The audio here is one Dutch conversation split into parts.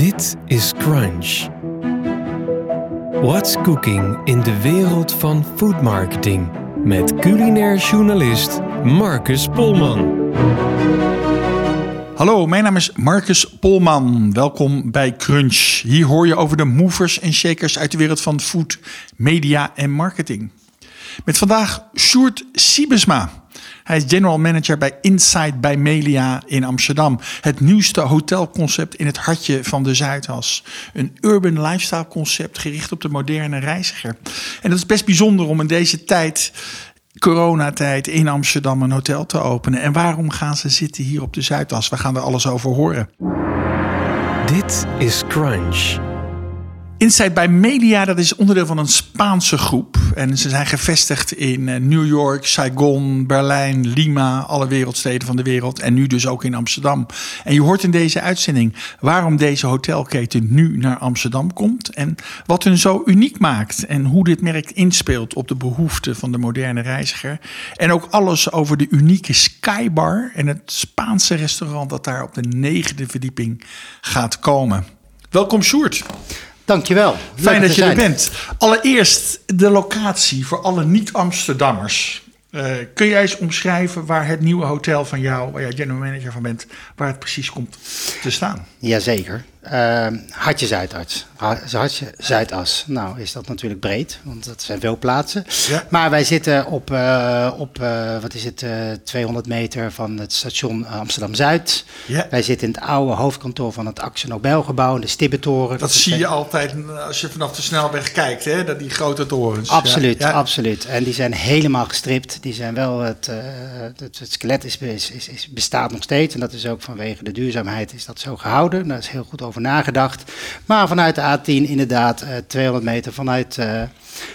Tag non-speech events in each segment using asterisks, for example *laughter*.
Dit is Crunch. What's cooking in de wereld van food marketing? Met culinair journalist Marcus Polman. Hallo, mijn naam is Marcus Polman. Welkom bij Crunch. Hier hoor je over de movers en shakers uit de wereld van food, media en marketing. Met vandaag Sjoerd Siebesma. Hij is general manager bij Inside bij Melia in Amsterdam. Het nieuwste hotelconcept in het hartje van de Zuidas. Een urban lifestyle concept gericht op de moderne reiziger. En dat is best bijzonder om in deze tijd coronatijd in Amsterdam een hotel te openen. En waarom gaan ze zitten hier op de Zuidas? We gaan er alles over horen. Dit is Crunch. Inside bij Media, dat is onderdeel van een Spaanse groep. En ze zijn gevestigd in eh, New York, Saigon, Berlijn, Lima, alle wereldsteden van de wereld. En nu dus ook in Amsterdam. En je hoort in deze uitzending waarom deze hotelketen nu naar Amsterdam komt. En wat hun zo uniek maakt. En hoe dit merk inspeelt op de behoeften van de moderne reiziger. En ook alles over de unieke Skybar en het Spaanse restaurant dat daar op de negende verdieping gaat komen. Welkom Sjoerd. Dankjewel. Fijn dat je er bent. Allereerst de locatie voor alle niet-Amsterdammers. Uh, kun jij eens omschrijven waar het nieuwe hotel van jou, waar jij general manager van bent, waar het precies komt te staan? Jazeker. Uh, hartje Zuidas. Hartje Zuidas. Nou is dat natuurlijk breed, want dat zijn veel plaatsen. Ja. Maar wij zitten op, uh, op uh, wat is het, 200 meter van het station Amsterdam-Zuid. Ja. Wij zitten in het oude hoofdkantoor van het Axel Nobelgebouw, de Stibbentoren. Dat, dat zie je altijd als je vanaf de snelweg kijkt, hè? Dat die grote torens. Absoluut, ja. absoluut. En die zijn helemaal gestript. Die zijn wel, het, het, het skelet is, is, is, bestaat nog steeds. En dat is ook vanwege de duurzaamheid is dat zo gehouden. Daar is heel goed over nagedacht. Maar vanuit de A10 inderdaad, 200 eh, meter vanuit uh,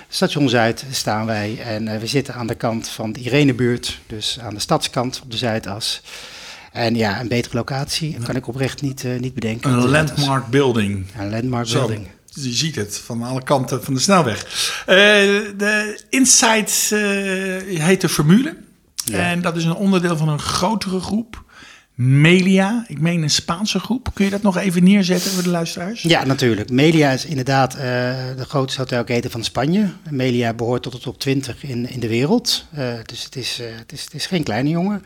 Station Zuid staan wij. En uh, we zitten aan de kant van de Irenebuurt, dus aan de stadskant op de Zuidas. En ja, een betere locatie kan ik oprecht niet, uh, niet bedenken. Een landmark building. Een landmark Zo. building. Je ziet het van alle kanten van de snelweg. Uh, de Insight uh, heet de Formule. Ja. En dat is een onderdeel van een grotere groep. Melia, ik meen een Spaanse groep. Kun je dat nog even neerzetten voor de luisteraars? Ja, natuurlijk. Melia is inderdaad uh, de grootste hotelketen van Spanje. Melia behoort tot de top 20 in, in de wereld. Uh, dus het is, uh, het, is, het is geen kleine jongen.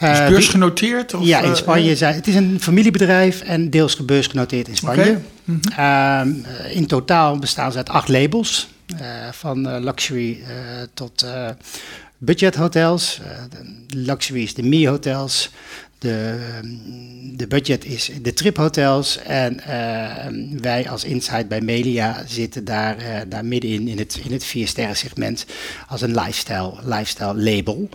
is beursgenoteerd? Of, ja, in Spanje. Zijn, het is een familiebedrijf en deels beursgenoteerd in Spanje. Okay. Mm -hmm. in totaal bestaan ze uit acht labels. van luxury tot budgethotels. luxury is de Me-hotels. De, budget is de triphotels en uh, wij als Insight bij Melia zitten daar, uh, daar middenin in het, in het viersterren segment als een lifestyle, lifestyle label.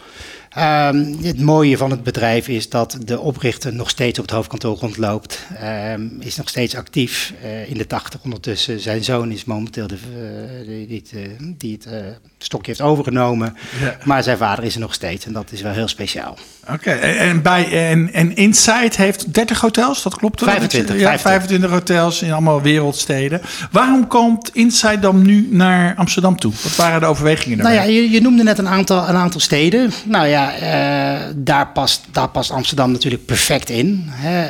Um, het mooie van het bedrijf is dat de oprichter nog steeds op het hoofdkantoor rondloopt. Um, is nog steeds actief uh, in de tachtig ondertussen. Zijn zoon is momenteel de, uh, die, die, het, die het uh, stokje heeft overgenomen. Ja. Maar zijn vader is er nog steeds en dat is wel heel speciaal. Oké, okay. en, bij, en, en Insight heeft 30 hotels, dat klopt? 25, ja, 25 hotels in allemaal wereldsteden. Waarom komt Insight dan nu naar Amsterdam toe? Wat waren de overwegingen daarbij? Nou ja, je, je noemde net een aantal, een aantal steden. Nou ja, uh, daar, past, daar past Amsterdam natuurlijk perfect in. Hè.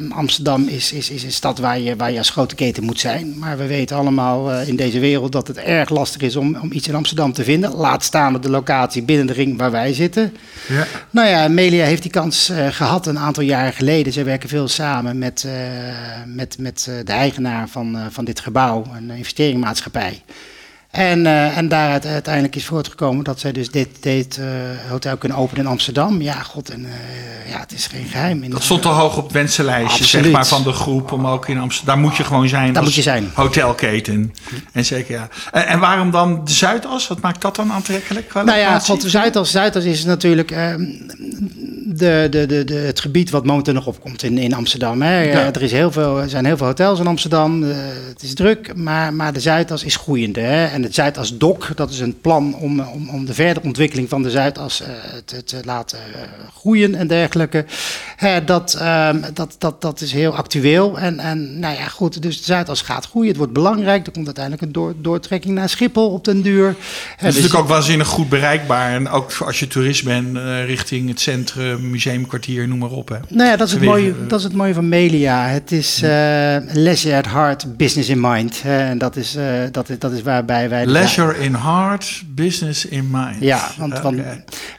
Uh, Amsterdam is, is, is een stad waar je, waar je als grote keten moet zijn. Maar we weten allemaal uh, in deze wereld dat het erg lastig is om, om iets in Amsterdam te vinden. Laat staan op de locatie binnen de ring waar wij zitten. Ja. Nou ja, Melia heeft die kans gehad een aantal jaren geleden. Ze werken veel samen met, met, met de eigenaar van, van dit gebouw, een investeringmaatschappij. En, uh, en daaruit uiteindelijk is voortgekomen dat zij dus dit, dit uh, hotel kunnen openen in Amsterdam. Ja, god, en uh, ja, het is geen geheim. In dat stond al hoog op het wensenlijstje, zeg maar, van de groep om ook in Amsterdam. Daar moet je gewoon zijn. Daar moet je zijn. Hotelketen. En zeker, ja. En, en, waarom dan de Zuidas? Wat maakt dat dan aantrekkelijk? Nou ja, god, de Zuidas, Zuidas is natuurlijk ehm, de, de, de, de, het gebied wat momenteel nog opkomt in, in Amsterdam. Hè. Ja. Er, is heel veel, er zijn heel veel hotels in Amsterdam. het is druk, maar, maar de Zuidas is groeiende. Hè. En het Zuidas DOC, dat is een plan om, om, om de verdere ontwikkeling van de Zuidas uh, te, te, laten uh, groeien en dergelijke. Dat, ehm, dat, dat, dat is heel actueel. En, en nou ja, goed, dus de Zuidas gaat groeien. Het wordt belangrijk. Er komt uiteindelijk een door, doortrekking naar Schiphol op den duur. Het is dus- natuurlijk ook waanzinnig goed bereikbaar. En ook als je toerist bent uh, richting het centrum, museumkwartier, noem maar op. Hè. Nou ja, dat is, het mooie, dat is het mooie van Melia. Het is uh, leisure at heart, business in mind. en dat is, uh, dat, is, dat is waarbij wij... Leisure in heart, business in mind. Ja, want, okay. want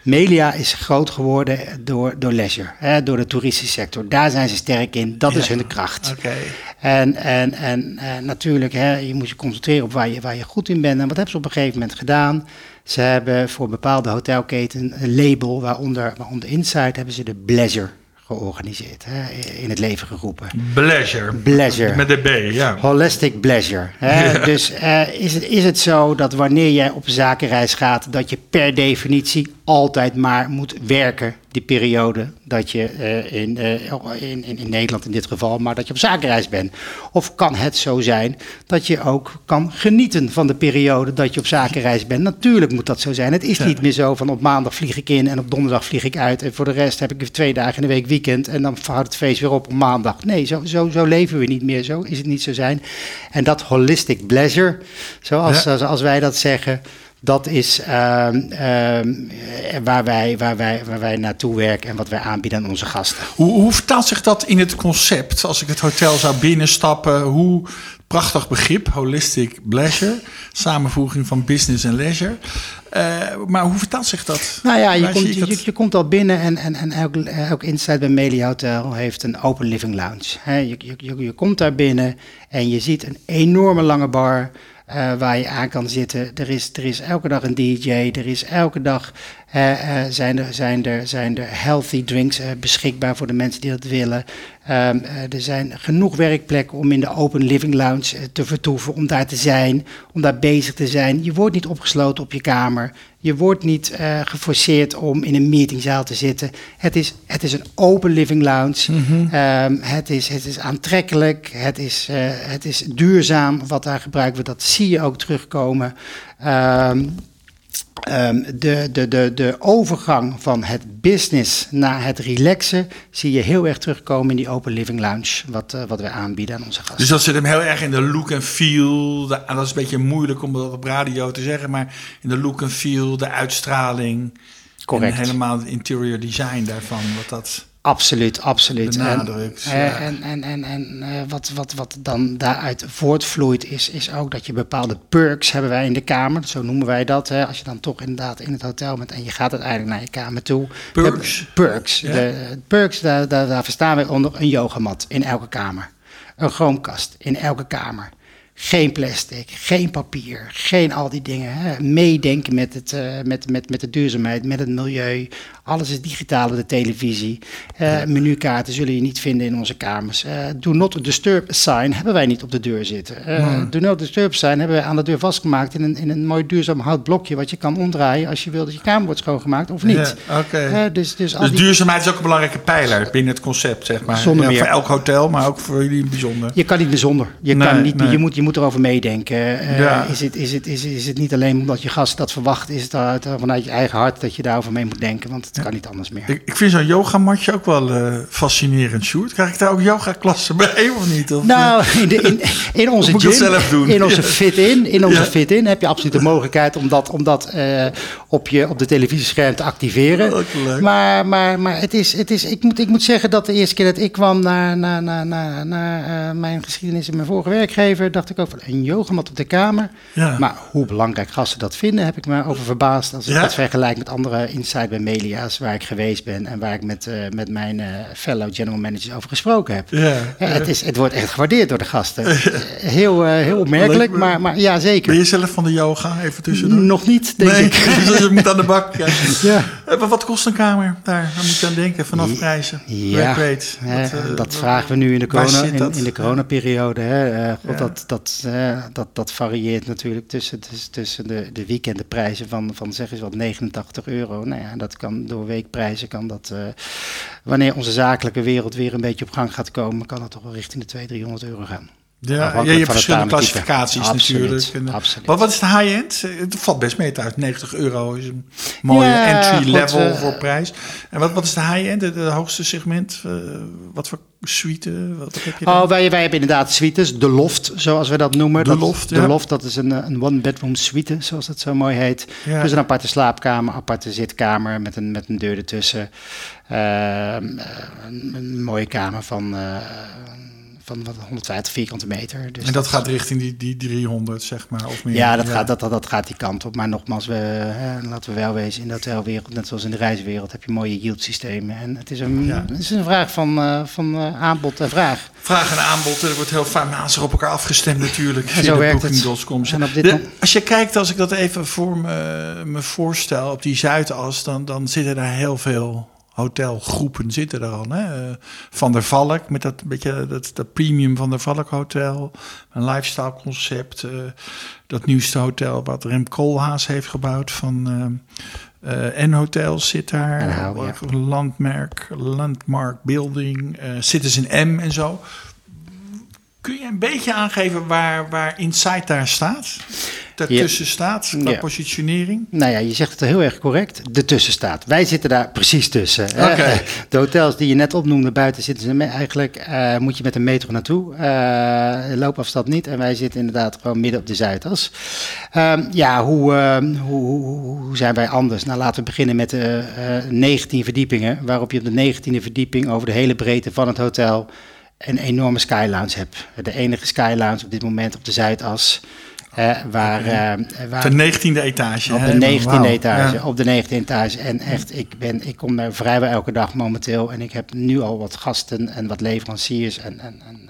Melia is groot geworden door, door leisure, hè, door de toeristische sector. Daar zijn ze sterk in, dat ja. is hun kracht. Okay. En, en, en, en natuurlijk, hè, je moet je concentreren op waar je, waar je goed in bent. En wat hebben ze op een gegeven moment gedaan? Ze hebben voor bepaalde hotelketen een label, waaronder, waaronder Inside hebben ze de Pleasure georganiseerd, hè, in het leven geroepen. Pleasure. Pleasure. Met de B, ja. Holistic pleasure. Hè. Ja. Dus uh, is, het, is het zo dat wanneer jij op zakenreis gaat, dat je per definitie altijd maar moet werken, die periode dat je uh, in, uh, in, in, in Nederland in dit geval, maar dat je op zakenreis bent? Of kan het zo zijn dat je ook kan genieten van de periode dat je op zakenreis bent? Natuurlijk moet dat zo zijn. Het is niet meer zo van op maandag vlieg ik in en op donderdag vlieg ik uit en voor de rest heb ik twee dagen in de week weekend en dan houdt het feest weer op op maandag. Nee, zo, zo, zo leven we niet meer. Zo is het niet zo zijn. En dat holistic pleasure, zoals, ja. zoals wij dat zeggen. Dat is uh, uh, waar, wij, waar, wij, waar wij naartoe werken en wat wij aanbieden aan onze gasten. Hoe, hoe vertaalt zich dat in het concept? Als ik het hotel zou binnenstappen, hoe prachtig begrip, holistic pleasure, samenvoeging van business en leisure. Uh, maar hoe vertaalt zich dat? Nou ja, je, komt, je, je, komt al binnen en, en, en elk, elk Inside bij Melia Hotel heeft een open living lounge. He, je, je, je komt daar binnen en je ziet een enorme lange bar. Uh, waar je aan kan zitten. Er is, er is elke dag een DJ. Er is elke dag uh, uh, zijn, er, zijn, er, zijn er healthy drinks beschikbaar voor de mensen die dat willen. Um, er zijn genoeg werkplekken om in de open living lounge te vertoeven, om daar te zijn, om daar bezig te zijn. Je wordt niet opgesloten op je kamer. Je wordt niet geforceerd om in een meetingzaal te zitten. Het is, het is een open living lounge. Mm -hmm. um, het, is, het is aantrekkelijk. Het is, het is duurzaam wat daar gebruikt wordt. Dat zie je ook terugkomen. Um, Um, de, de, de, de overgang van het business naar het relaxen zie je heel erg terugkomen in die open living lounge, wat, uh, wat wij aanbieden aan onze gasten. Dus dat zit hem heel erg in de look en feel. De, dat is een beetje moeilijk om dat op radio te zeggen, maar in de look en feel, de uitstraling. Correct. En helemaal het interior design daarvan, wat dat. Absoluut, absoluut. Benadrukt, en, ja. en, en, en, en uh, wat, wat, wat dan daaruit voortvloeit is, is ook dat je bepaalde perks hebben wij in de kamer. Zo noemen wij dat. Hè, als je dan toch inderdaad in het hotel bent en je gaat uiteindelijk naar je kamer toe. Perks? Perks. Ja. De, perks, daar, daar, daar verstaan wij onder een yogamat in elke kamer. Een chromekast in elke kamer. Geen plastic, geen papier, geen al die dingen. Hè. Meedenken met, het, uh, met, met, met de duurzaamheid, met het milieu. Alles is digitaal op de televisie. Uh, menukaarten zullen je niet vinden in onze kamers. Uh, do not disturb sign hebben wij niet op de deur zitten. Hmm. Do not disturb sign hebben wij aan de deur vastgemaakt in een, in een mooi duurzaam houtblokje... wat je kan omdraaien als je wil dat je kamer wordt schoongemaakt of niet. Ja, okay. dus, dus, dus die... duurzaamheid is ook een belangrijke pijler binnen het concept, zeg maar. Zonder ja, meer. Voor elk hotel, maar ook voor jullie bijzonder. Je kan niet bijzonder. Je, Nee, kan niet, nee. je, moet, je moet erover meedenken. Uh, Ja. is, het, is, het, is, is het niet alleen omdat je gast dat verwacht, is het uit, uh, vanuit je eigen hart dat je daarover mee moet denken, want het kan niet anders meer. Ik, ik vind zo'n yogamatje ook wel eh, fascinerend, Sjoerd. Krijg ik daar ook yogaklassen bij *laughs* of niet? Of, Nou, in, de, in, in onze *laughs* gym, zelf doen? in onze fit-in, in onze Ja. fit-in heb je absoluut de mogelijkheid om dat, om dat eh, op, je, op de televisiescherm te activeren. Leuk. Maar, maar, maar het is, het is, ik, moet, ik moet zeggen dat de eerste keer dat ik kwam naar, naar, naar, naar, naar eh, mijn geschiedenis en mijn vorige werkgever, dacht ik ook van een yogamat op de kamer. Ja. Maar hoe belangrijk gasten dat vinden, heb ik me over verbaasd. Als ik Ja? dat vergelijk met andere Inside bij Waar ik geweest ben en waar ik met, eh, met mijn eh, fellow general managers over gesproken heb. Ja, het, is, het wordt echt gewaardeerd door de gasten. Heel, eh, heel opmerkelijk, Leuk, maar, maar ja, zeker. Ben je zelf van de yoga? Even tussendoor. Nog niet, denk nee, ik. *laughs* dus je moet aan de bak. Ja. Maar Wat kost een kamer daar? Daar moet je aan denken, vanaf prijzen. Ja, Weet, wat, dat vragen we nu in de, corona, in, de coronaperiode. Hè. God, dat, dat, dat, dat varieert natuurlijk tussen, tussen, tussen de, de weekendprijzen van, van zeg eens wat 89 euro. Nou ja, dat kan door weekprijzen kan dat, eh, wanneer onze zakelijke wereld weer een beetje op gang gaat komen, kan dat toch wel richting de 200, 300 euro gaan. Ja, ja, je hebt verschillende klassificaties Absoluut, natuurlijk. En, eh, absoluut. Wat, wat is de high-end? Het valt best mee uit. 90 euro is een mooie Ja, entry level goed, eh, voor prijs. En wat, wat is de high-end, het hoogste segment? Eh, wat voor suite? Wat, heb je? Oh, wij, wij hebben inderdaad suites, de loft, zoals we dat noemen. De Dat- loft, de loft, dat is een, een one-bedroom suite, zoals dat zo mooi heet. Ja. Dus een aparte slaapkamer, aparte zitkamer met een, met een deur ertussen. Ehm, eh, een, een mooie kamer van, van wat, 150 vierkante meter. Dus en dat gaat richting die, die 300, zeg maar, of meer? ja, dat, Gaat, dat, dat, dat gaat die kant op. Maar nogmaals, we, hè, laten we wel wezen, in de hotelwereld, net zoals in de reiswereld, heb je mooie yield systemen. En het is een, Ja. het is een vraag van, eh, van eh, aanbod en vraag. Vraag en aanbod, er wordt heel vaak op elkaar afgestemd natuurlijk. *laughs* zo werkt het. En op dit De- als je kijkt, als ik dat even voor me, me voorstel, op die Zuidas, dan, dan zitten daar heel veel hotelgroepen zitten er al. Hè? Eh, Van der Valk, met dat beetje dat, dat premium Van der Valk hotel. Een lifestyle concept. eh, dat nieuwste hotel wat Rem Koolhaas heeft gebouwd van eh, eh, N Hotels zit daar. En Hou, ja. Landmerk, Landmark Building, eh Citizen M en zo. Kun je een beetje aangeven waar, waar Insight daar staat? Daartussen staat, qua Ja. positionering? Nou ja, je zegt het heel erg correct. De tussenstaat. Wij zitten daar precies tussen. hè. Oké. *laughs* De hotels die je net opnoemde, buiten zitten ze eigenlijk. eh, moet je met een metro naartoe. Eh, loopafstand niet. En wij zitten inderdaad gewoon midden op de Zuidas. Ehm, ja, hoe, ehm, hoe, hoe, hoe- zijn wij anders? Nou, laten we beginnen met de eh 19 verdiepingen. Waarop je op de 19e verdieping over de hele breedte van het hotel een enorme skylounge hebt. De enige skylounge op dit moment op de Zuidas. eh, waar, eh, waar, De 19e etage. op de 19e Wauw. etage. Ja. Op de 19e etage. En echt, ik, ben, ik kom daar vrijwel elke dag momenteel. En ik heb nu al wat gasten en wat leveranciers en, en, en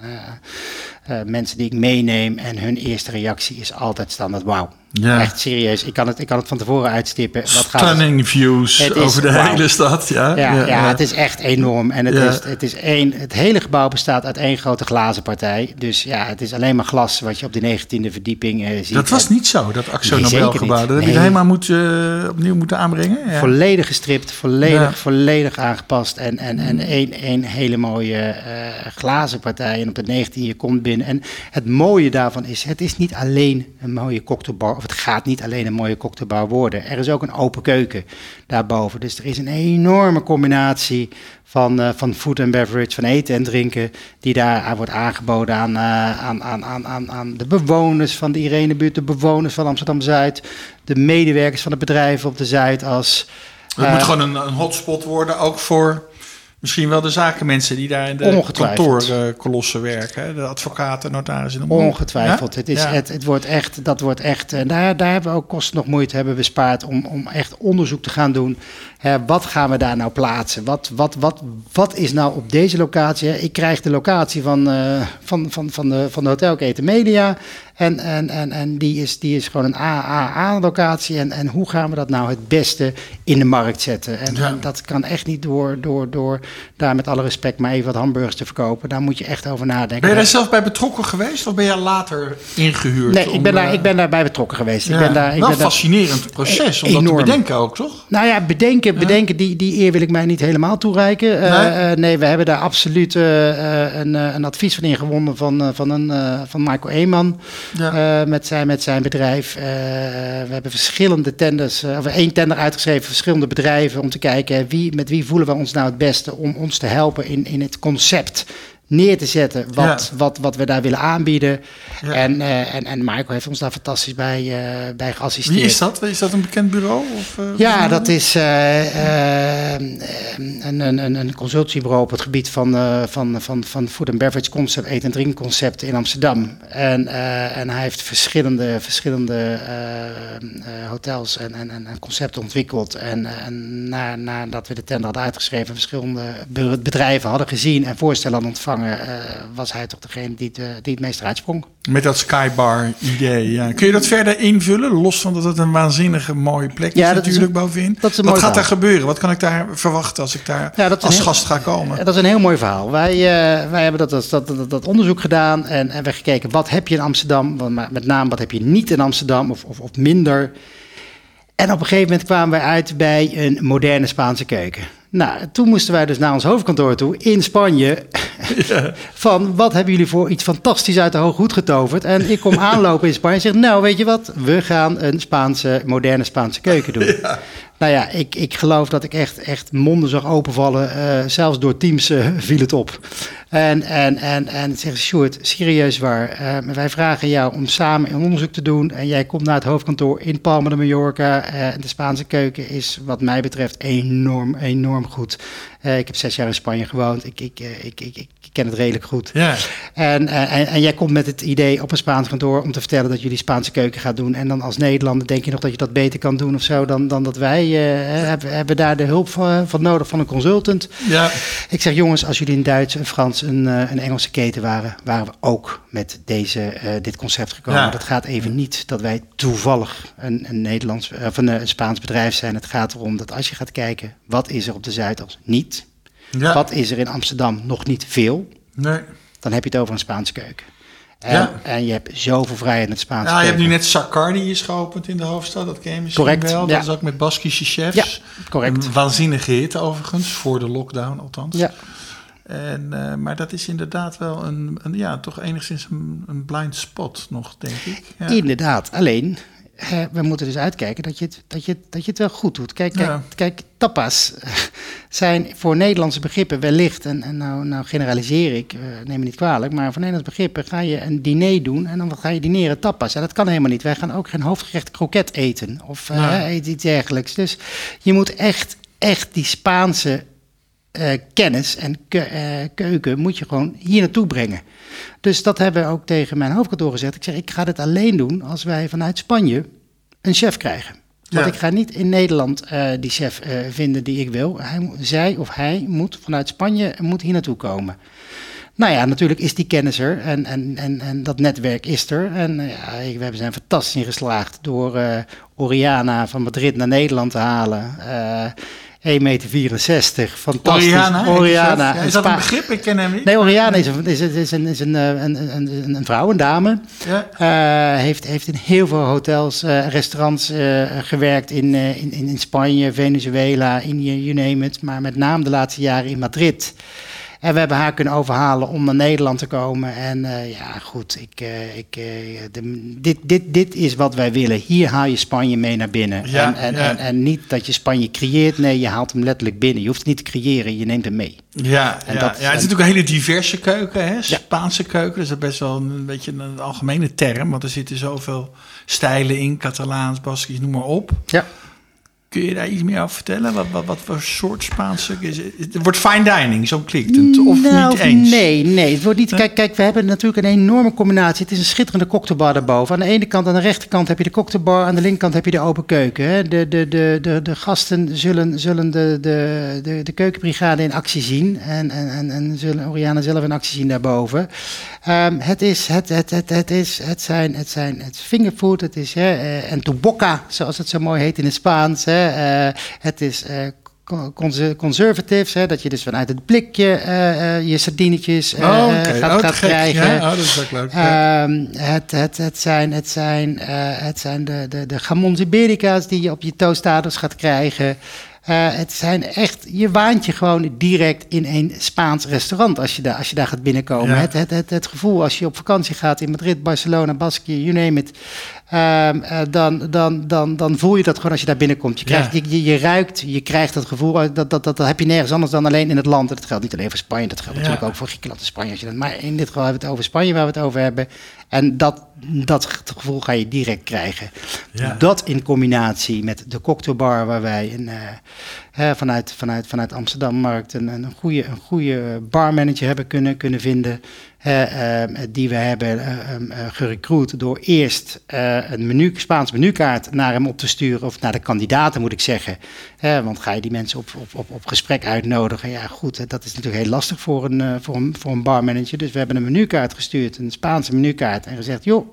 eh, mensen die ik meeneem. En hun eerste reactie is altijd standaard wauw. Ja. Echt serieus. Ik kan, het, ik kan het van tevoren uitstippen. Wat gaat Stunning views Het is- over de hele stad. Ja, ja, ja, het is echt enorm. En het, is, het, is één, het hele gebouw bestaat uit één grote glazen partij. Dus ja, het is alleen maar glas wat je op de 19e verdieping eh, ziet. Dat was niet zo, dat Axo Nee, Nobel gebouw. Dat heb je helemaal moeten, eh, opnieuw moeten aanbrengen. Ja. Volledig gestript, volledig, volledig aangepast. En, en, en één, één hele mooie glazen partij. En op de 19 je komt binnen. En het mooie daarvan is, het is niet alleen een mooie cocktailbar. Of het gaat niet alleen een mooie cocktailbar worden. Er is ook een open keuken daarboven. Dus er is een enorme combinatie van, eh, van food and beverage, van eten en drinken. Die daar aan wordt aangeboden aan, eh, aan, aan, aan, aan, aan de bewoners van de Irenebuurt. De bewoners van Amsterdam-Zuid. De medewerkers van de bedrijven op de Zuidas. Het Eh, moet gewoon een, een hotspot worden, ook voor misschien wel de zakenmensen die daar in de kantoorkolossen werken. De advocaten, notarissen. Ongetwijfeld. Ja? Het, is, Ja. het, het wordt echt, dat wordt echt, en daar, daar hebben we ook kosten nog moeite hebben bespaard om, om echt onderzoek te gaan doen. Hè, wat gaan we daar nou plaatsen? Wat, wat, wat, wat is nou op deze locatie? Ik krijg de locatie van, eh, van, van, van, de, van de hotelketen Media. En, en, en, en die, is, die is gewoon een AAA-locatie. En, en hoe gaan we dat nou het beste in de markt zetten? En, Ja. en dat kan echt niet door, door, door daar met alle respect maar even wat hamburgers te verkopen. Daar moet je echt over nadenken. Ben je daar zelf bij betrokken geweest of ben je later ingehuurd? Nee, ik om, ben, daar, eh, ik ben daarbij betrokken geweest. ja, Ik ben daar, ik wel ben daar, fascinerend proces om dat Enorm. te bedenken ook, toch? nou ja, bedenken, bedenken die, die eer wil ik mij niet helemaal toereiken. Eh, Nee? eh, nee, we hebben daar absoluut eh, eh, een, eh, een advies van ingewonnen van, eh, van, een, eh, van Michael Eeman Ja. eh, met, zijn, met zijn bedrijf. Eh, we hebben verschillende tenders, eh, of één tender uitgeschreven, verschillende bedrijven om te kijken wie, met wie voelen we ons nou het beste om ons te helpen in, in het concept neer te zetten wat, Ja. wat, wat we daar willen aanbieden. Ja. En, eh, en, en Michael heeft ons daar fantastisch bij, eh, bij geassisteerd. Wie is dat? Is dat een bekend bureau? Of, eh, Ja, dat is een, een, een, consultiebureau op het gebied van, van, van, van food and beverage concept, eten en drinkconcepten in Amsterdam. En, en hij heeft verschillende, verschillende hotels en, en, en en concepten ontwikkeld. En, en na, nadat we de tender hadden uitgeschreven, verschillende be- bedrijven hadden gezien en voorstellen hadden ontvangen, eh, was hij toch degene die, het, eh, die het meest eruit sprong. Met dat skybar idee. Ja. Kun je dat verder invullen? Los van dat het een waanzinnige mooie plek is Ja, is natuurlijk een- bovenin. dat is Wat gaat daar gebeuren? Wat kan ik daar verwachten als ik daar Ja, als heel- gast ga komen? Dat is een heel mooi verhaal. Wij, eh, wij hebben dat, dat, dat, onderzoek gedaan en, en we hebben gekeken wat heb je in Amsterdam, maar met name wat heb je niet in Amsterdam of, of, of minder. En op een gegeven moment kwamen wij uit bij een moderne Spaanse keuken. Nou, toen moesten wij dus naar ons hoofdkantoor toe in Spanje. *laughs* Van wat hebben jullie voor iets fantastisch uit de hooghoed getoverd? En ik kom aanlopen in Spanje en zeg: Nou, weet je wat? We gaan een Spaanse, moderne Spaanse keuken doen. Nou ja, ik, ik geloof dat ik echt, echt monden zag openvallen. Uh, zelfs door Teams uh, viel het op. En, en, en, en zegt Sjoerd, serieus waar. Uh, wij vragen jou om samen een onderzoek te doen. En jij komt naar het hoofdkantoor in Palma de Mallorca. En de Spaanse keuken is wat mij betreft enorm, enorm goed. ik heb zes jaar in Spanje gewoond. Ik, ik, ik, ik, ik ken het redelijk goed. Ja. En, en, en, jij komt met het idee op een Spaans kantoor om te vertellen dat jullie Spaanse keuken gaat doen. En dan als Nederlander denk je nog dat je dat beter kan doen of zo dan, dan dat wij hebben, hebben daar de hulp van, van, nodig van een consultant. Ja. Ik zeg jongens, als jullie in Duits, een Frans, een, uh, een Engelse keten waren, waren we ook met deze, uh, dit concept gekomen. Ja. Dat gaat even niet dat wij toevallig een, een Nederlands of een, een Spaans bedrijf zijn. Het gaat erom dat als je gaat kijken, wat is er op de Zuidas niet? Ja. Wat is er in Amsterdam nog niet veel? Nee. Dan heb je het over een Spaanse keuken. En, ja. en je hebt zoveel vrijheid in het Spaanse Ja, je hebt nu net Sacardi is geopend in de hoofdstad. Dat ken je misschien correct, wel. Dat is ook met Baskische chefs. Ja, correct. Hit overigens, voor de lockdown althans. Ja. En, uh, maar dat is inderdaad wel een, een ja, toch enigszins een, een, blind spot nog, denk ik. Ja. Inderdaad, alleen we moeten dus uitkijken dat je het, dat je, dat je het wel goed doet. Kijk, kijk, kijk tapas *laughs* zijn voor Nederlandse begrippen wellicht, en, en nou, nou generaliseer ik, uh, neem me niet kwalijk, maar voor Nederlandse begrippen ga je een diner doen en dan ga je dineren tapas. En dat kan helemaal niet. Wij gaan ook geen hoofdgerecht kroket eten of uh, iets dergelijks. Dus je moet echt, echt die Spaanse uh, kennis en ke keuken moet je gewoon hier naartoe brengen. Dus dat hebben we ook tegen mijn hoofdkantoor gezegd. Ik zeg, ik ga dit alleen doen als wij vanuit Spanje een chef krijgen. Want ik ga niet in Nederland uh, die chef vinden die ik wil. Hij, zij of hij moet vanuit Spanje moet hier naartoe komen. Nou ja, natuurlijk is die kennis er en, en, en, en dat netwerk is er. En ja, we hebben zijn fantastisch geslaagd door Oriana van Madrid naar Nederland te halen. 1,64 meter. Fantastisch. Oriana. Oriana. is dat een begrip? Ik ken hem niet. Nee, Oriana is een, is, is een, is een, eh, een, een, een vrouw, een dame. Ja. Uh, heeft, heeft in heel veel hotels, uh, restaurants uh, gewerkt in, in, in Spanje, Venezuela, Indië, you name it. Maar met name de laatste jaren in Madrid. En we hebben haar kunnen overhalen om naar Nederland te komen. En uh, ja, goed, ik, uh, ik, uh, de, dit, dit, dit is wat wij willen. Hier haal je Spanje mee naar binnen. Ja, en, en, ja. en, en, niet dat je Spanje creëert. Nee, je haalt hem letterlijk binnen. Je hoeft het niet te creëren, je neemt hem mee. Ja, en ja, dat, ja het is natuurlijk een hele diverse keuken, hè? Spaanse keuken. Dus dat is best wel een beetje een algemene term. Want er zitten zoveel stijlen in, Catalaans, Baskisch, noem maar op. Ja. Kun je daar iets meer over vertellen? Wat, wat, wat voor soort Spaanse... Het wordt fine dining, zo klinkt het. Of nou, niet eens? Nee, nee. Het wordt niet, kijk, kijk, we hebben natuurlijk een enorme combinatie. Het is een schitterende cocktailbar daarboven. Aan de ene kant, aan de rechterkant heb je de cocktailbar. Aan de linkerkant heb je de open keuken. Hè. De, de, de, de, de gasten zullen, zullen de, de, de, de keukenbrigade in actie zien. En, en, en, en zullen Oriana zelf in actie zien daarboven. Um, het, is, het, het, het, het, is, het zijn, het zijn het fingerfood, het is hè, uh, en tobocca, zoals het zo mooi heet in het Spaans. Hè. Uh, het is uh, conservatives, hè, dat je dus vanuit het blikje uh, je sardinetjes uh, oh, okay. gaat, oh, gaat krijgen. Ja, oh, dat is ook leuk. Ja. Um, het, het, het zijn, het zijn, het zijn de, de, de gamons iberica's die je op je toastaders gaat krijgen. Het zijn echt, je waant je gewoon direct in een Spaans restaurant als je daar, als je daar gaat binnenkomen. Ja. Het, het, het, het, gevoel als je op vakantie gaat in Madrid, Barcelona, Basque, you name it. Um, uh, dan, dan, dan, dan voel je dat gewoon als je daar binnenkomt. Je, krijgt, ja. je, je, je, ruikt, je krijgt dat gevoel, dat, dat, dat, dat heb je nergens anders dan alleen in het land. Dat geldt niet alleen voor Spanje, dat geldt ja. natuurlijk ook voor Griekenland en Spanje. Als je dat, maar in dit geval hebben we het over Spanje waar we het over hebben. En dat, dat gevoel ga je direct krijgen. Ja. Dat in combinatie met de cocktailbar waar wij in, uh, vanuit, vanuit, vanuit Amsterdam Markt een, een, goede, een goede barmanager hebben kunnen, kunnen vinden. Uh, uh, die we hebben gerecruit door eerst een menu, Spaans menukaart naar hem op te sturen, of naar de kandidaten moet ik zeggen. want ga je die mensen op, op, op, op gesprek uitnodigen? Ja, goed, dat is natuurlijk heel lastig voor een, voor, een, voor een barmanager. Dus we hebben een menukaart gestuurd, een Spaanse menukaart, en gezegd: joh.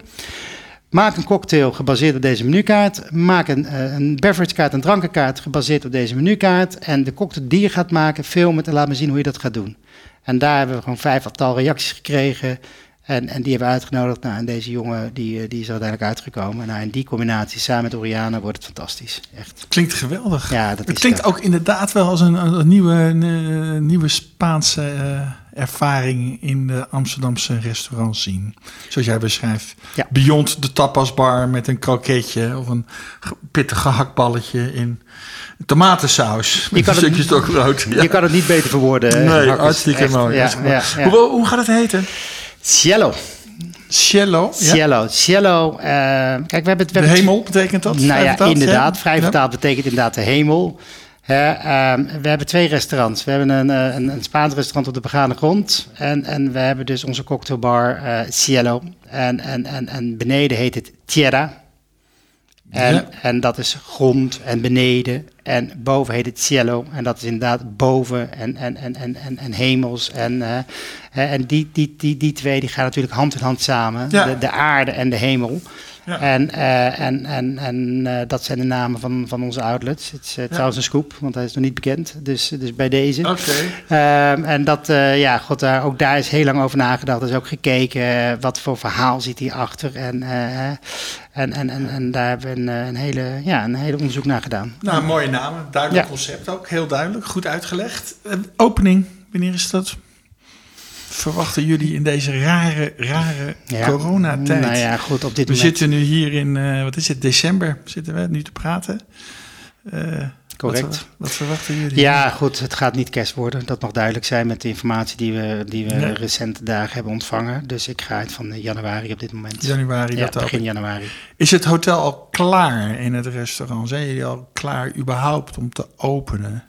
Maak een cocktail gebaseerd op deze menukaart. Maak een, een beveragekaart, een drankenkaart gebaseerd op deze menukaart. En de cocktail die je gaat maken, film het en laat me zien hoe je dat gaat doen. En daar hebben we gewoon vijftal reacties gekregen. En, en die hebben we uitgenodigd. Nou, en deze jongen die, die is er uiteindelijk uitgekomen. Nou, en die combinatie samen met Oriana wordt het fantastisch. Echt. Klinkt geweldig. Ja, dat het is klinkt ook inderdaad wel als een, een nieuwe, een, nieuwe Spaanse uh, ervaring in de Amsterdamse restaurants zien. Zoals jij beschrijft. Ja. Beyond de tapasbar met een kroketje of een pittig gehaktballetje in tomatensaus. Met kan een stukje stokbrood. Ja. Je kan het niet beter verwoorden. Nee, hartstikke Echt, mooi. Ja. Hoe, hoe gaat het heten? Cielo. Cielo. Cielo. Ja? Cielo. Uh, kijk, we hebben het. We de hemel betekent dat? Nou ja, inderdaad. Vrij vertaald betekent inderdaad de hemel. He, um, we hebben twee restaurants. We hebben een, een, een Spaans restaurant op de begane grond. En, en we hebben dus onze cocktailbar uh, Cielo. En, en, en, en beneden heet het Tierra. En, ja. en dat is grond en beneden. En boven heet het cielo. En dat is inderdaad boven en, en, en, en, en, hemels. En, uh, en die, die, die, die twee die gaan natuurlijk hand in hand samen. Ja. De, de aarde en de hemel. Ja. En, uh, en, en, en uh, dat zijn de namen van, van onze outlets. Het is uh, trouwens een scoop, want hij is nog niet bekend. Dus, dus bij deze. Oké. Okay. Um, en dat, ja, god, daar, ook daar is heel lang over nagedacht. Er is ook gekeken wat voor verhaal zit hierachter. En, en, en, en, en daar hebben we een, een, hele, ja, een hele onderzoek naar gedaan. Nou, mooie namen. Duidelijk ja. concept ook. Heel duidelijk. Goed uitgelegd. opening, wanneer is dat? Verwachten jullie in deze rare, rare ja. coronatijd? Nou ja, goed, op dit we moment... zitten nu hier in, uh, wat is het, december zitten we nu te praten. Uh, Correct. Wat, wat, verwachten jullie? Ja, goed, het gaat niet kerst worden. Dat mag duidelijk zijn met de informatie die we, die we recente dagen hebben ontvangen. Dus ik ga uit van januari op dit moment. Januari, ja, dat ook. begin januari. Is het hotel al klaar in het restaurant? Zijn jullie al klaar überhaupt om te openen?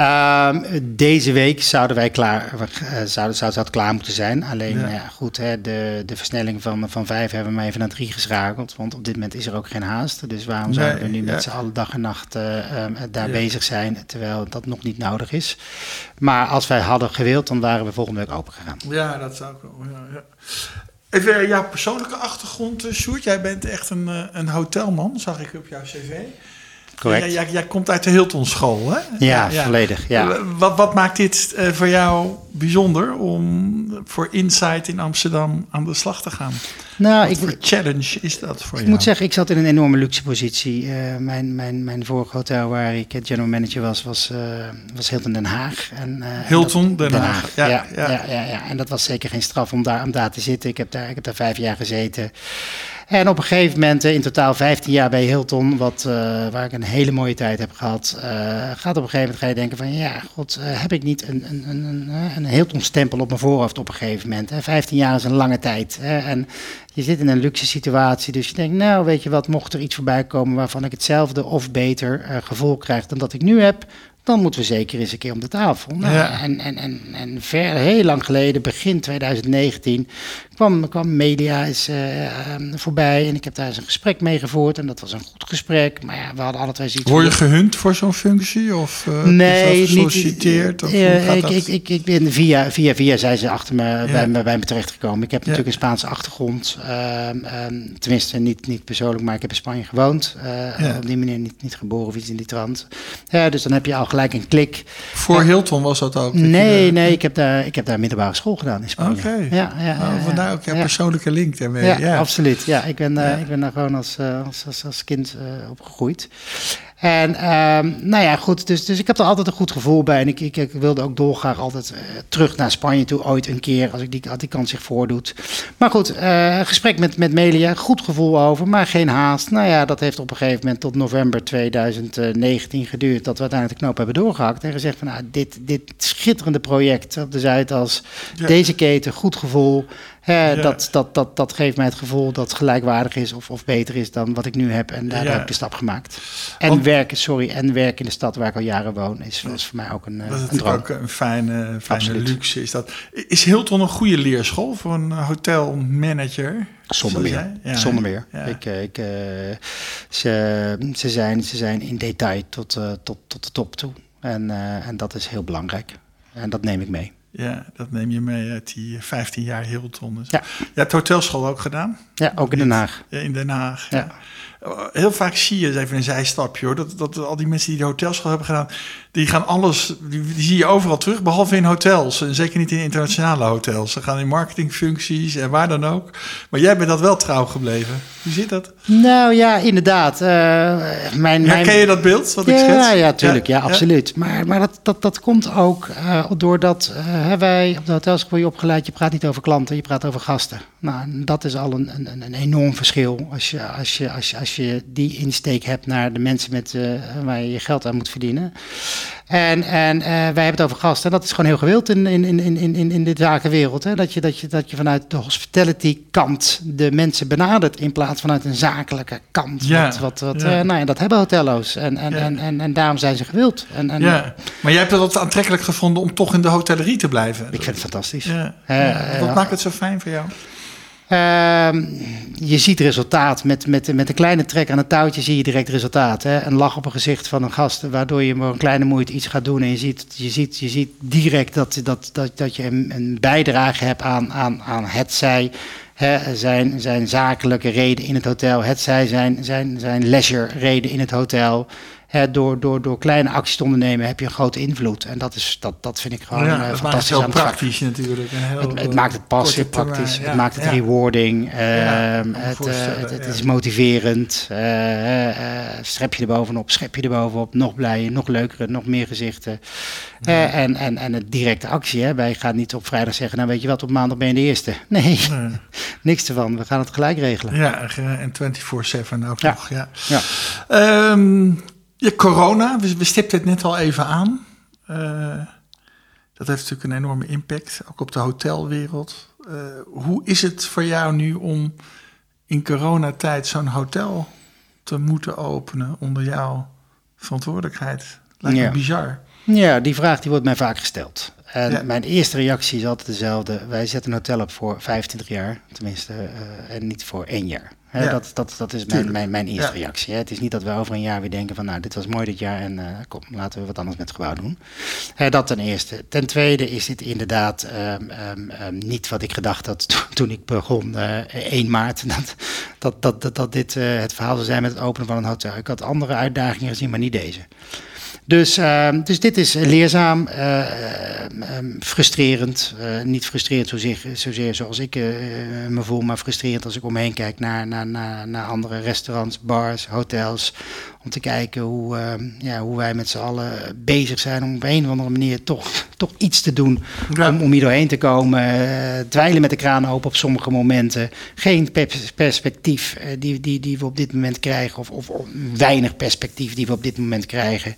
Um, deze week zouden wij klaar, uh, zouden, zou, klaar moeten zijn. Alleen, Ja. ja. goed, hè, de, de versnelling van, van vijf hebben we maar even naar drie geschakeld. Want op dit moment is er ook geen haast. Dus waarom Nee, zouden we nu ja. met z'n allen dag en nacht uh, um, daar bezig zijn, terwijl dat nog niet nodig is. Maar als wij hadden gewild, dan waren we volgende week open gegaan. Ja, dat zou ik wel. Ja, ja. Even eh, jouw persoonlijke achtergrond, eh, Sjoerd. Jij bent echt een, eh, een hotelman, zag ik op jouw cv. Correct. Jij, komt uit de Hilton school, hè? Ja, volledig. Ja. Wat, wat maakt dit eh, voor jou bijzonder om voor Insight in Amsterdam aan de slag te gaan? Nou, Wat ik, voor challenge is dat voor Ik jou? moet zeggen, ik zat in een enorme luxe positie. Uh, mijn, mijn, mijn vorige hotel waar ik general manager was, was, uh, was Hilton Den Haag. En, Hilton dat, Den, Haag. Ja, Ja, ja, ja. ja, ja, ja. En dat was zeker geen straf om daar, om daar te zitten. Ik heb daar, ik heb daar vijf jaar gezeten. En op een gegeven moment, eh, in totaal 15 jaar bij Hilton, wat, uh, waar ik een hele mooie tijd heb gehad, uh, gaat op een gegeven moment ga je denken van, ja, god, uh, heb ik niet een, een, een, een, een Hilton-stempel op mijn voorhoofd op een gegeven moment? Hè? 15 jaar is een lange tijd. Hè? En je zit in een luxe situatie, dus je denkt, nou, weet je wat, mocht er iets voorbij komen waarvan ik hetzelfde of beter gevoel krijg dan dat ik nu heb, dan moeten we zeker eens een keer om de tafel. Nou, Ja. En, en, en, en ver, heel lang geleden, begin 2019, kwam, kwam media eens uh, voorbij en ik heb daar eens een gesprek mee gevoerd en dat was een goed gesprek. Maar ja, we hadden alle twee zoiets Word je gehunt voor zo'n functie? Of uh, Nee, gesolliciteerd? Of eh, ik, ik, ik, ik ben via, via, via zijn ze achter me, bij, me, bij me terechtgekomen. Ik heb Ja. natuurlijk een Spaanse achtergrond. ehm, ehm, tenminste, niet, niet persoonlijk, maar ik heb in Spanje gewoond. Eh, Ja. Op die manier niet, niet geboren of iets in die trant. Ja, dus dan heb je al gelijk een klik. Voor Hilton was dat ook? je Nee, nee, ik heb, daar, ik heb daar middelbare school gedaan in Spanje. Oké. Ja, ja, ja, Oh, vandaar ook jouw ja. persoonlijke link daarmee. Ja, Ja, absoluut. Ja, ik ben, eh, ik ben daar gewoon als, eh, als, als, als kind eh, opgegroeid. En ehm, nou ja, goed, dus, dus ik heb er altijd een goed gevoel bij. En ik, ik, ik wilde ook dolgraag altijd terug naar Spanje toe, ooit een keer, als, ik die, als die kans zich voordoet. Maar goed, eh, gesprek met, met Melia, goed gevoel over, maar geen haast. Nou ja, dat heeft op een gegeven moment tot november 2019 geduurd, dat we uiteindelijk de knoop hebben doorgehakt. En gezegd van, nou, dit, dit schitterende project op de Zuidas, Ja. deze keten, goed gevoel. Hè, Ja. dat, dat, dat, dat geeft mij het gevoel dat het gelijkwaardig is of, of beter is dan wat ik nu heb. En daar Ja. heb ik de stap gemaakt. En Want- werken, sorry, en werken in de stad waar ik al jaren woon, is, is voor mij ook een, eh, Dat is een droom. natuurlijk ook een fijne, fijne luxe. Is, dat. is Hilton een goede leerschool voor een hotelmanager? Zonder meer. Ja, Zonder meer. Ja. Ik, eh, ik, eh, ze, ze, zijn, ze zijn in detail tot, eh, tot, tot de top toe. En, eh, en dat is heel belangrijk. En dat neem ik mee. Ja, dat neem je mee uit die 15 jaar Hilton. Ja. Je hebt hotelschool ook gedaan? Ja, ook in Den Haag. Ja, in Den Haag. Ja. Ja. Heel vaak zie je, even een zijstapje hoor, dat, dat al die mensen die de hotelschool hebben gedaan, die gaan alles, die, die, zie je overal terug, behalve in hotels. En zeker niet in internationale hotels. Ze gaan in marketingfuncties en waar dan ook. Maar jij bent dat wel trouw gebleven. Hoe zit dat? Nou ja, inderdaad. Uh, mijn, Herken je dat beeld wat ja, ik schets? Ja, tuurlijk. Ja, ja absoluut. Maar, maar dat, dat, dat komt ook uh, doordat uh, wij op de hotelschool je opgeleid, je praat niet over klanten, je praat over gasten. Nou, dat is al een, een, een enorm verschil als je, als, je, als, je, als je die insteek hebt naar de mensen met, waar je je geld aan moet verdienen. En, en uh, wij hebben het over gasten. En dat is gewoon heel gewild in, in, in, in, in, in de zakenwereld. Hè? Dat, je, dat, je, dat je vanuit de hospitality kant de mensen benadert. In plaats vanuit een zakelijke kant. Ja, wat, wat, wat, ja. uh, nou ja, dat hebben hotello's. En, en, ja. en, en, en, daarom zijn ze gewild. En, en, ja. Maar jij hebt het altijd aantrekkelijk gevonden om toch in de hotellerie te blijven. Ik vind het fantastisch. Ja. Uh, wat maakt het zo fijn voor jou? Uh, je ziet resultaat. Met, met, met een kleine trek aan het touwtje zie je direct resultaat. Hè? Een lach op een gezicht van een gast, waardoor je met een kleine moeite iets gaat doen. En je ziet, je ziet, je ziet direct dat, dat, dat, dat je een, een bijdrage hebt aan, aan, aan het zij. Zijn, zijn zakelijke reden in het hotel, het zij zijn, zijn, zijn leisure reden in het hotel. He, door, door, door kleine acties te ondernemen heb je een grote invloed. En dat, is, dat, dat vind ik gewoon ja, uh, fantastisch. Maakt het heel praktisch natuurlijk. Heel, het, het, maakt het passief praktisch. Ja, het maakt het ja. rewarding. Uh, het, uh, het, het, is motiverend. strep je er bovenop, schep je er bovenop. Nog blijer, nog leukere, nog meer gezichten. en, en, en het directe actie. Hè. Wij gaan niet op vrijdag zeggen, nou weet je wat, op maandag ben je de eerste. *laughs* Nee, niks ervan. We gaan het gelijk regelen. Ja, en 24-7 ook nog. Ja. ja. Um, ja, corona, we, we stipten het net al even aan. Uh, dat heeft natuurlijk een enorme impact, ook op de hotelwereld. Uh, hoe is het voor jou nu om in coronatijd zo'n hotel te moeten openen onder jouw verantwoordelijkheid? Lijkt me ja. bizar. Ja, die vraag die wordt mij vaak gesteld. En ja. mijn eerste reactie is altijd dezelfde. Wij zetten een hotel op voor 25 jaar, tenminste, uh, en niet voor één jaar. He, ja. dat, dat, dat is mijn, mijn, mijn eerste ja. reactie. Hè. Het is niet dat we over een jaar weer denken van nou, dit was mooi dit jaar en uh, kom, laten we wat anders met het gebouw doen. He, dat ten eerste. Ten tweede is dit inderdaad um, um, um, niet wat ik gedacht had to toen ik begon uh, 1 maart. Dat, *laughs* dat, dat, dat, dat dit uh, het verhaal zou zijn met het openen van een hotel. Ik had andere uitdagingen gezien, maar niet deze. Dus, uh, dus dit is leerzaam, uh, um, frustrerend. Uh, niet frustrerend zozeer, zozeer zoals ik me voel, maar frustrerend als ik omheen kijk naar, naar, naar, naar andere restaurants, bars, hotels. Om te kijken hoe, ja, hoe wij met z'n allen bezig zijn om op een of andere manier toch, toch iets te doen ja. om, om hier doorheen te komen. dweilen met de kraan open op sommige momenten. Geen perspectief die, die, die we op dit moment krijgen, of, of weinig perspectief die we op dit moment krijgen.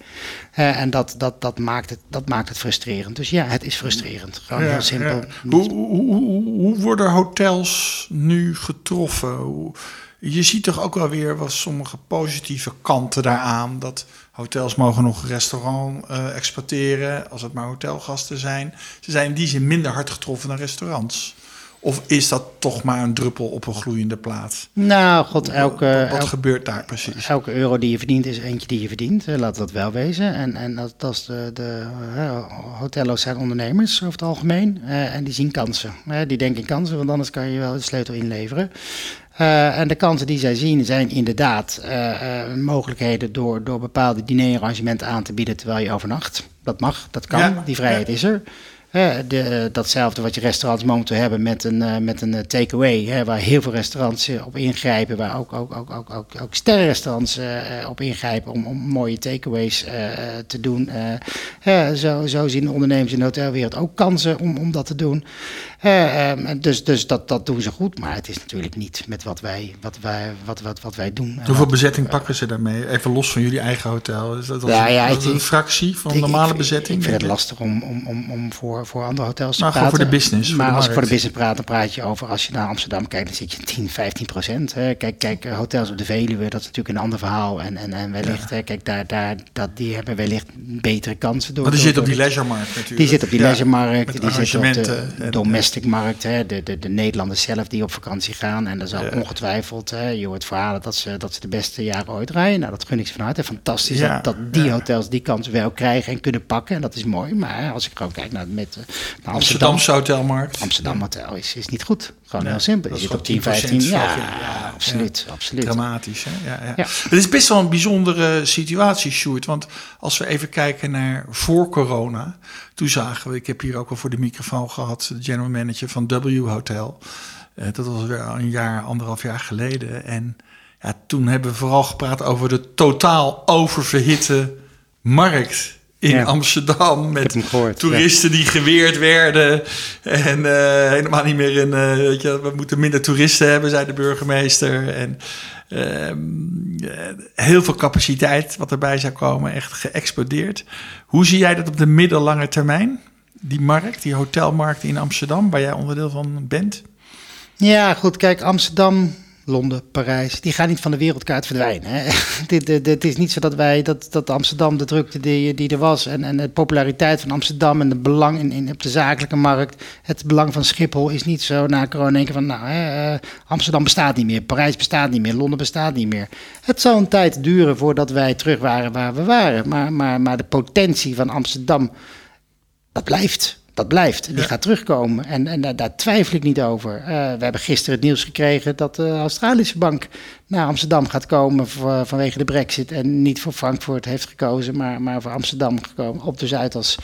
Uh, en dat, dat, dat, maakt het, dat maakt het frustrerend. Dus ja, het is frustrerend. Gewoon ja, heel simpel. Ja. Hoe, hoe, hoe, worden hotels nu getroffen? Je ziet toch ook wel weer wat sommige positieve kanten daaraan. Dat hotels mogen nog restaurant uh, exporteren als het maar hotelgasten zijn. Ze zijn in die zin minder hard getroffen dan restaurants. Of is dat toch maar een druppel op een gloeiende plaat? Nou, god, elke... Wat, wat elke, gebeurt daar precies? Elke euro die je verdient is eentje die je verdient. Laat dat wel wezen. En, en dat, dat is de, de hotello's zijn ondernemers over het algemeen. Uh, en die zien kansen. Uh, die denken in kansen, want anders kan je wel de sleutel inleveren. Uh, en de kansen die zij zien zijn inderdaad mogelijkheden door, door bepaalde dinerarrangementen aan te bieden terwijl je overnacht. Dat mag, dat kan, ja, die vrijheid ja. is er. De, datzelfde wat je restaurants momenteel hebben met een, uh, met een takeaway, hè, waar heel veel restaurants uh, op ingrijpen, waar ook, ook, ook, ook, ook, ook sterrenrestaurants op ingrijpen om, om mooie takeaways te doen. zo, zo zien ondernemers in de hotelwereld ook kansen om, om dat te doen. Um, dus dus dat, dat doen ze goed, maar het is natuurlijk niet met wat wij, wat wij, wat, wat, wat wij doen. Hoeveel bezetting pakken ze daarmee? Even los van jullie eigen hotel. Is dat, ja, ja, een, fractie van normale bezetting? Ik vind het lastig om, om, om, om voor, voor andere hotels praten. voor de business. Maar als ik voor de business praat, dan praat je over, als je naar Amsterdam kijkt, dan zit je 10, 15 procent. Kijk, kijk, hotels op de Veluwe, dat is natuurlijk een ander verhaal. En, en, en wellicht, ja. kijk, daar, daar, dat, die hebben wellicht betere kansen. Door, maar die door, zit op die leisuremarkt natuurlijk. Die zit op die ja, leisuremarkt, die zit op de en, domestic markt, hè, de, de, de Nederlanders zelf die op vakantie gaan. En dat zal ja. ongetwijfeld, hè, je hoort verhalen dat ze, dat ze de beste jaren ooit rijden. Nou, dat gun ik ze vanuit. Fantastisch ja. dat, dat die hotels die kans wel krijgen en kunnen pakken. En dat is mooi. Maar als ik gewoon kijk naar, met, naar Amsterdam, Amsterdamse hotelmarkt. Amsterdam Hotel is, is niet goed. Gewoon heel simpel. Je zit op 10, 15. Ja, absoluut, absoluut. Dramatisch, hè? Ja, ja. Het is best wel een bijzondere situatie, Sjoerd. Want als we even kijken naar voor corona... toen zagen we, ik heb hier ook al voor de microfoon gehad... de general manager van W Hotel... Uh, dat was weer een jaar, anderhalf jaar geleden. En ja, toen hebben we vooral gepraat over de totaal oververhitte markt in Amsterdam. Met toeristen die geweerd werden. En uh, helemaal niet meer in. Uh, weet je, we moeten minder toeristen hebben, zei de burgemeester. En uh, heel veel capaciteit wat erbij zou komen, echt geëxplodeerd. Hoe zie jij dat op de middellange termijn? Die markt, die hotelmarkt in Amsterdam, waar jij onderdeel van bent? Ja, goed. Kijk, Amsterdam Londen, Parijs, die gaan niet van de wereldkaart verdwijnen. Het *laughs* is niet zo dat wij, dat, dat Amsterdam, de drukte die, die er was en, en de populariteit van Amsterdam en de belang in, in, op de zakelijke markt, het belang van Schiphol is niet zo na corona denken van, nou, hè, uh, Amsterdam bestaat niet meer, Parijs bestaat niet meer, Londen bestaat niet meer. Het zal een tijd duren voordat wij terug waren waar we waren, maar, maar, maar de potentie van Amsterdam, dat blijft dat blijft. Die gaat terugkomen. En, en daar, twijfel ik niet over. Uh, we hebben gisteren het nieuws gekregen dat de Australische bank naar Amsterdam gaat komen voor, vanwege de brexit. En niet voor Frankfurt heeft gekozen, maar, maar voor Amsterdam gekomen op de Zuidas.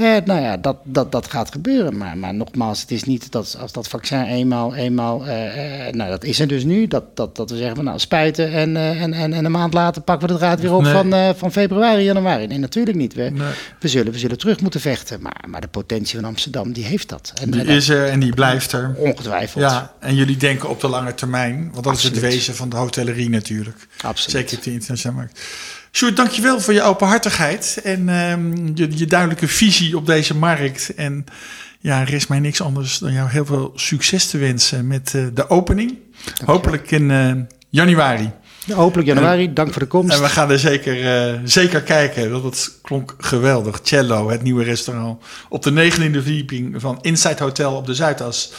Eh, nou ja, dat, dat, dat gaat gebeuren. Maar, maar nogmaals, het is niet dat als dat vaccin eenmaal, eenmaal eh, eh nou dat is er dus nu, dat, dat, dat we zeggen van nou spuiten en, en, en, en een maand later pakken we de draad weer op van, van februari, januari. Nee, natuurlijk niet. We, nee. we, zullen, we zullen terug moeten vechten. Maar, maar de potentie van Amsterdam, die heeft dat. En, die is er en die blijft er. Ongetwijfeld. Ja, en jullie denken op de lange termijn, want dat Absoluut. is het wezen van de hotellerie natuurlijk. Absoluut. Zeker de internationale markt. Sjoerd, dankjewel voor je openhartigheid en um, je, je, duidelijke visie op deze markt. En ja, er is mij niks anders dan jou heel veel succes te wensen met uh, de opening. Hopelijk in uh, januari. Ja, hopelijk januari, dank voor de komst. En we gaan er zeker, uh, zeker kijken, want het klonk geweldig. Cello, het nieuwe restaurant, op de negende verdieping van Inside Hotel op de Zuidas.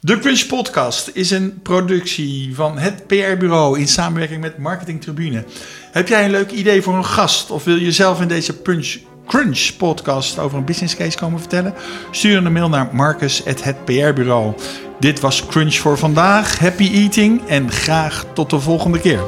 De Crunch Podcast is een productie van het PR-bureau in samenwerking met Marketing Tribune. Heb jij een leuk idee voor een gast of wil je zelf in deze Punch Crunch podcast over een business case komen vertellen? Stuur een mail naar marcus@hetprbureau. Dit was Crunch voor vandaag. Happy eating en graag tot de volgende keer.